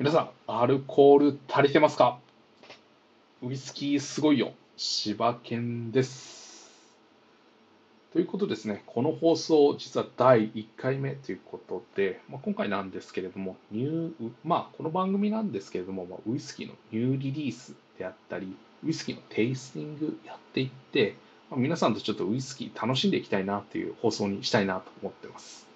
皆さん、アルコール足りてますか？ウイスキーすごいよ。柴犬です。ということですね、この放送、実は第1回目ということで、まあ、今回なんですけれども、ニューまあ、この番組なんですけれども、まあ、ウイスキーのニューリリースであったり、ウイスキーのテイスティングやっていって、まあ、皆さんとちょっとウイスキー楽しんでいきたいなという放送にしたいなと思ってます。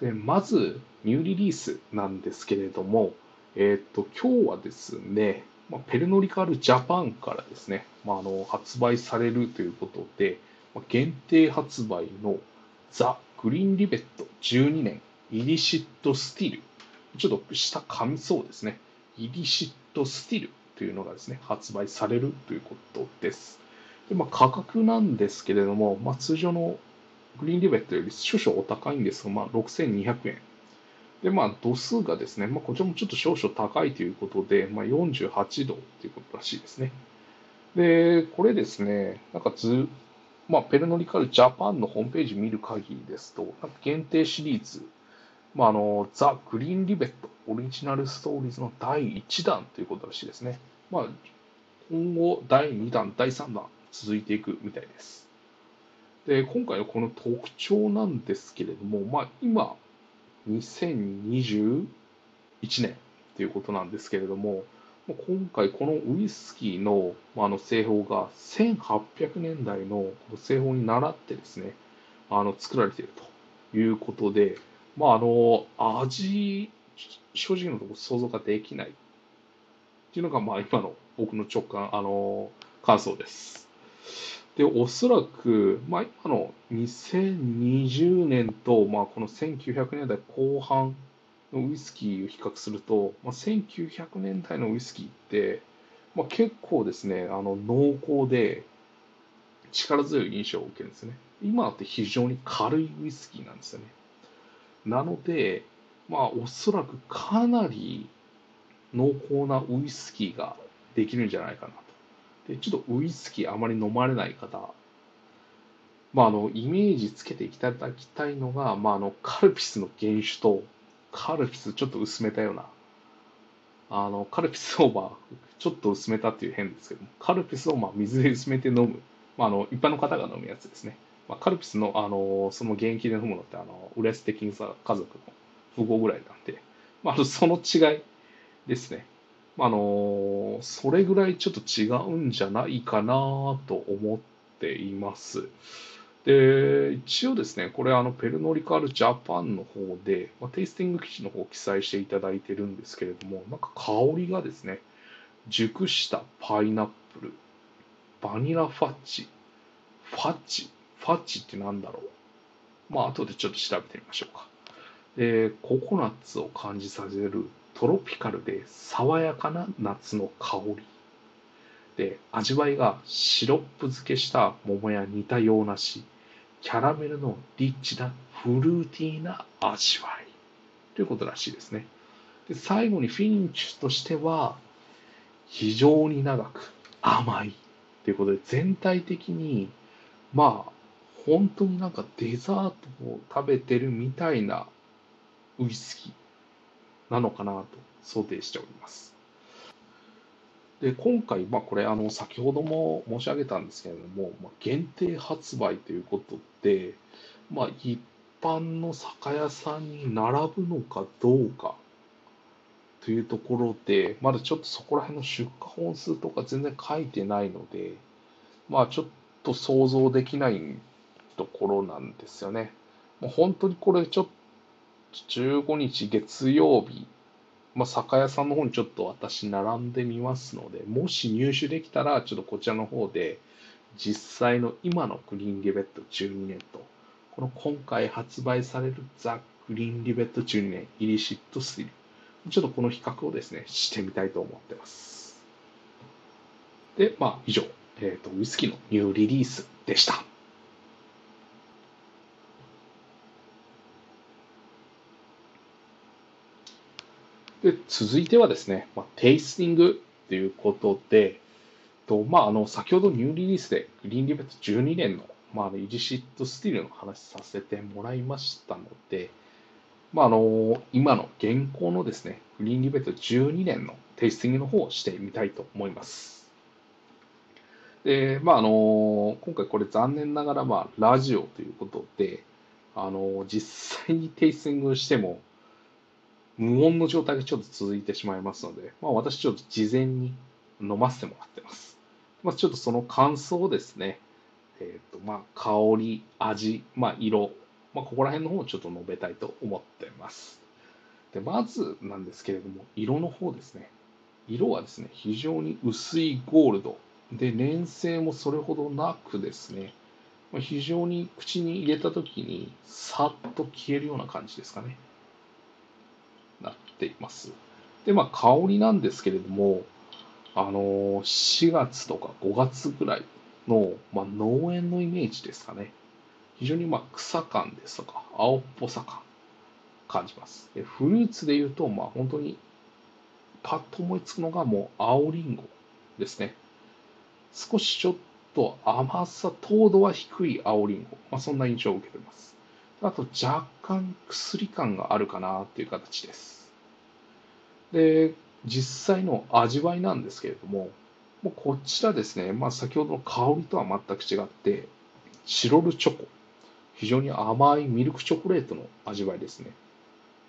でまず、ニューリリースなんですけれども、えっ、と、今日はですね、まあ、ペルノリカールジャパンからですね、まあ、あの発売されるということで、まあ、限定発売のザ・グレンリベット12年イリシットスティル。ちょっと舌噛みそうですね。イリシットスティルというのがですね、発売されるということです。でまあ、価格なんですけれども、まあ、通常のグリーンリベットより少々お高いんですが、まあ、6200円。で、まあ、度数がですね、まあ、こちらもちょっと少々高いということで、まあ、48度ということらしいですね。で、これですね、なんかず、まあ、ペルノリカルジャパンのホームページ見る限りですと、なんか限定シリーズ、まあ、あの、ザ・グリーンリベット、オリジナルストーリーズの第1弾ということらしいですね。まあ、今後、第2弾、第3弾、続いていくみたいです。で、今回のこの特徴なんですけれども、まあ、今、2021年ということなんですけれども、今回このウイスキーのあの製法が1800年代の製法に倣ってですね、あの作られているということで、まあ、あの味、正直なところ想像ができないっていうのが、まあ、今の僕の直感、あの感想です。で、おそらく、まあ、今の2020年と、まあ、この1900年代後半のウイスキーを比較すると、まあ、1900年代のウイスキーって、まあ、結構ですね、あの濃厚で力強い印象を受けるんですね。今って非常に軽いウイスキーなんですよね。なので、まあ、おそらくかなり濃厚なウイスキーができるんじゃないかな。で、ちょっとウイスキーあまり飲まれない方、まあ、あの、イメージつけていただきたいのが、まあ、あの、カルピスの原酒と、カルピスちょっと薄めたような、あの、カルピスをまあ、ちょっと薄めたっていう変ですけど、カルピスをまあ水で薄めて飲む、まあ、あの、一般の方が飲むやつですね。まあ、カルピスの、あの、その現役で飲むのって、あの、ウレステキンさ家族の富豪ぐらいなんで、まあ、その違いですね。あのそれぐらいちょっと違うんじゃないかなと思っています。で、一応ですね、これあのペルノリカールジャパンの方で、まあ、テイスティング記事の方を記載していただいてるんですけれども、なんか香りがですね、熟したパイナップル、バニラファッチ、ファッチ、ファッチって何だろう。まあ、後でちょっと調べてみましょうか。で、ココナッツを感じさせるトロピカルで爽やかな夏の香り。で味わいがシロップ漬けした桃や似たようなしキャラメルのリッチなフルーティーな味わい。ということらしいですね。で最後にフィニッシュとしては非常に長く甘い。ということで全体的にまあ本当になんかデザートを食べてるみたいなウイスキー。なのかなと想定しております。で今回、まあ、これあの先ほども申し上げたんですけれども、まあ、限定発売ということで、まあ、一般の酒屋さんに並ぶのかどうかというところでまだちょっとそこら辺の出荷本数とか全然書いてないのでまあちょっと想像できないところなんですよね。もう本当にこれちょっ15日月曜日、まあ、酒屋さんの方にちょっと私並んでみますので、もし入手できたら、ちょっとこちらの方で、実際の今のグリーンリベット12年と、この今回発売されるザ・グリーンリベット12年イリシットスティル、ちょっとこの比較をですね、してみたいと思ってます。で、まあ以上、えっ、ー、と、ウイスキーのニューリリースでした。で続いてはですね、まあ、テイスティングということで、とまあ、あの先ほどニューリリースでグリーンリベット12年の、まあ、イジシットスティールの話させてもらいましたので、まあ、あの今の現行のですね、グリーンリベット12年のテイスティングの方をしてみたいと思います。で、まあ、あの今回これ残念ながら、まあ、ラジオということで、あの実際にテイスティングしても、無音の状態がちょっと続いてしまいますので、まあ、私ちょっと事前に飲ませてもらってます。まあ、ちょっとその感想をですね、え、ー、と、まあ、香り、味、まあ、色、まあ、ここら辺の方をちょっと述べたいと思ってます。で、まずなんですけれども、色の方ですね。色はですね、非常に薄いゴールド。で、粘性もそれほどなくですね、非常に口に入れた時にさっと消えるような感じですかね。なっています。で、まあ、香りなんですけれども、あのー、4月とか5月ぐらいの、まあ、農園のイメージですかね。非常にまあ草感ですとか、青っぽさ感感じます。でフルーツで言うと、まあ本当にパッと思いつくのがもう青りんごですね。少しちょっと甘さ、糖度は低い青りんご。まあそんな印象を受けています。あと若干薬感があるかなっていう形です。で、実際の味わいなんですけれども、もうこちらですね、まあ、先ほどの香りとは全く違って、チロルチョコ。非常に甘いミルクチョコレートの味わいですね。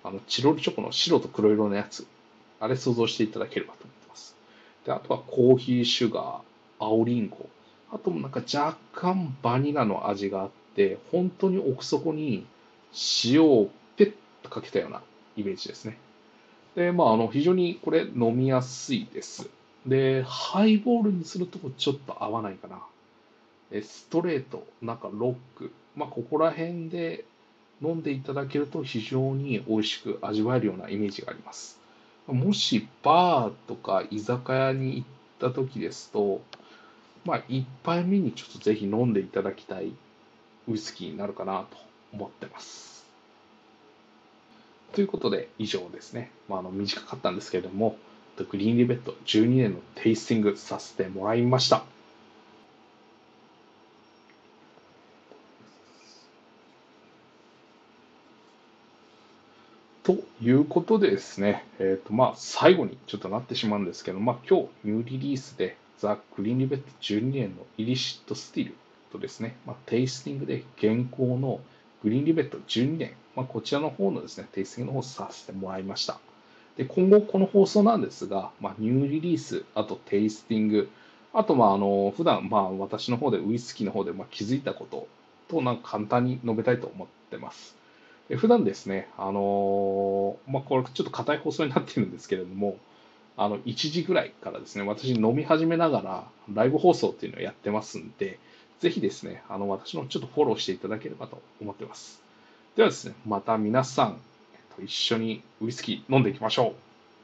あの、チロルチョコの白と黒色のやつ。あれ想像していただければと思ってます。で、あとはコーヒーシュガー、青リンゴ。あともなんか若干バニラの味があって、本当に奥底に塩をペッとかけたようなイメージですね。で、まあ、あの、非常にこれ飲みやすいです。で、ハイボールにするとちょっと合わないかな。ストレート、なんかロック、まあ、ここら辺で飲んでいただけると非常に美味しく味わえるようなイメージがあります。もしバーとか居酒屋に行った時ですと、まあ、一杯目にちょっとぜひ飲んでいただきたいウイスキーになるかなと思ってます。ということで以上ですね。まあ、あの短かったんですけれども、グリーンリベット12年のテイスティングさせてもらいました。ということでですね、えっ、ー、とまあ最後にちょっとなってしまうんですけど、まあ今日ニューリリースでザ・グリーンリベット12年のイリシットスティルとですね、まあ、テイスティングで現行のグリーンリベット12年、まあ、こちらの方のですね、テイスティングの方をさせてもらいました。で今後この放送なんですが、まあ、ニューリリース、あとテイスティング、あとまああの普段まあ私の方でウイスキーの方でまあ気づいたこととなんか簡単に述べたいと思ってます。で普段ですね、あのまあ、これちょっと硬い放送になってるんですけれども、あの1時ぐらいからですね、私飲み始めながらライブ放送っていうのをやってますんで、ぜひですね、あの私のちょっとフォローしていただければと思ってます。ではですね、また皆さん、えっと一緒にウイスキー飲んでいきましょう。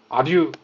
アデュー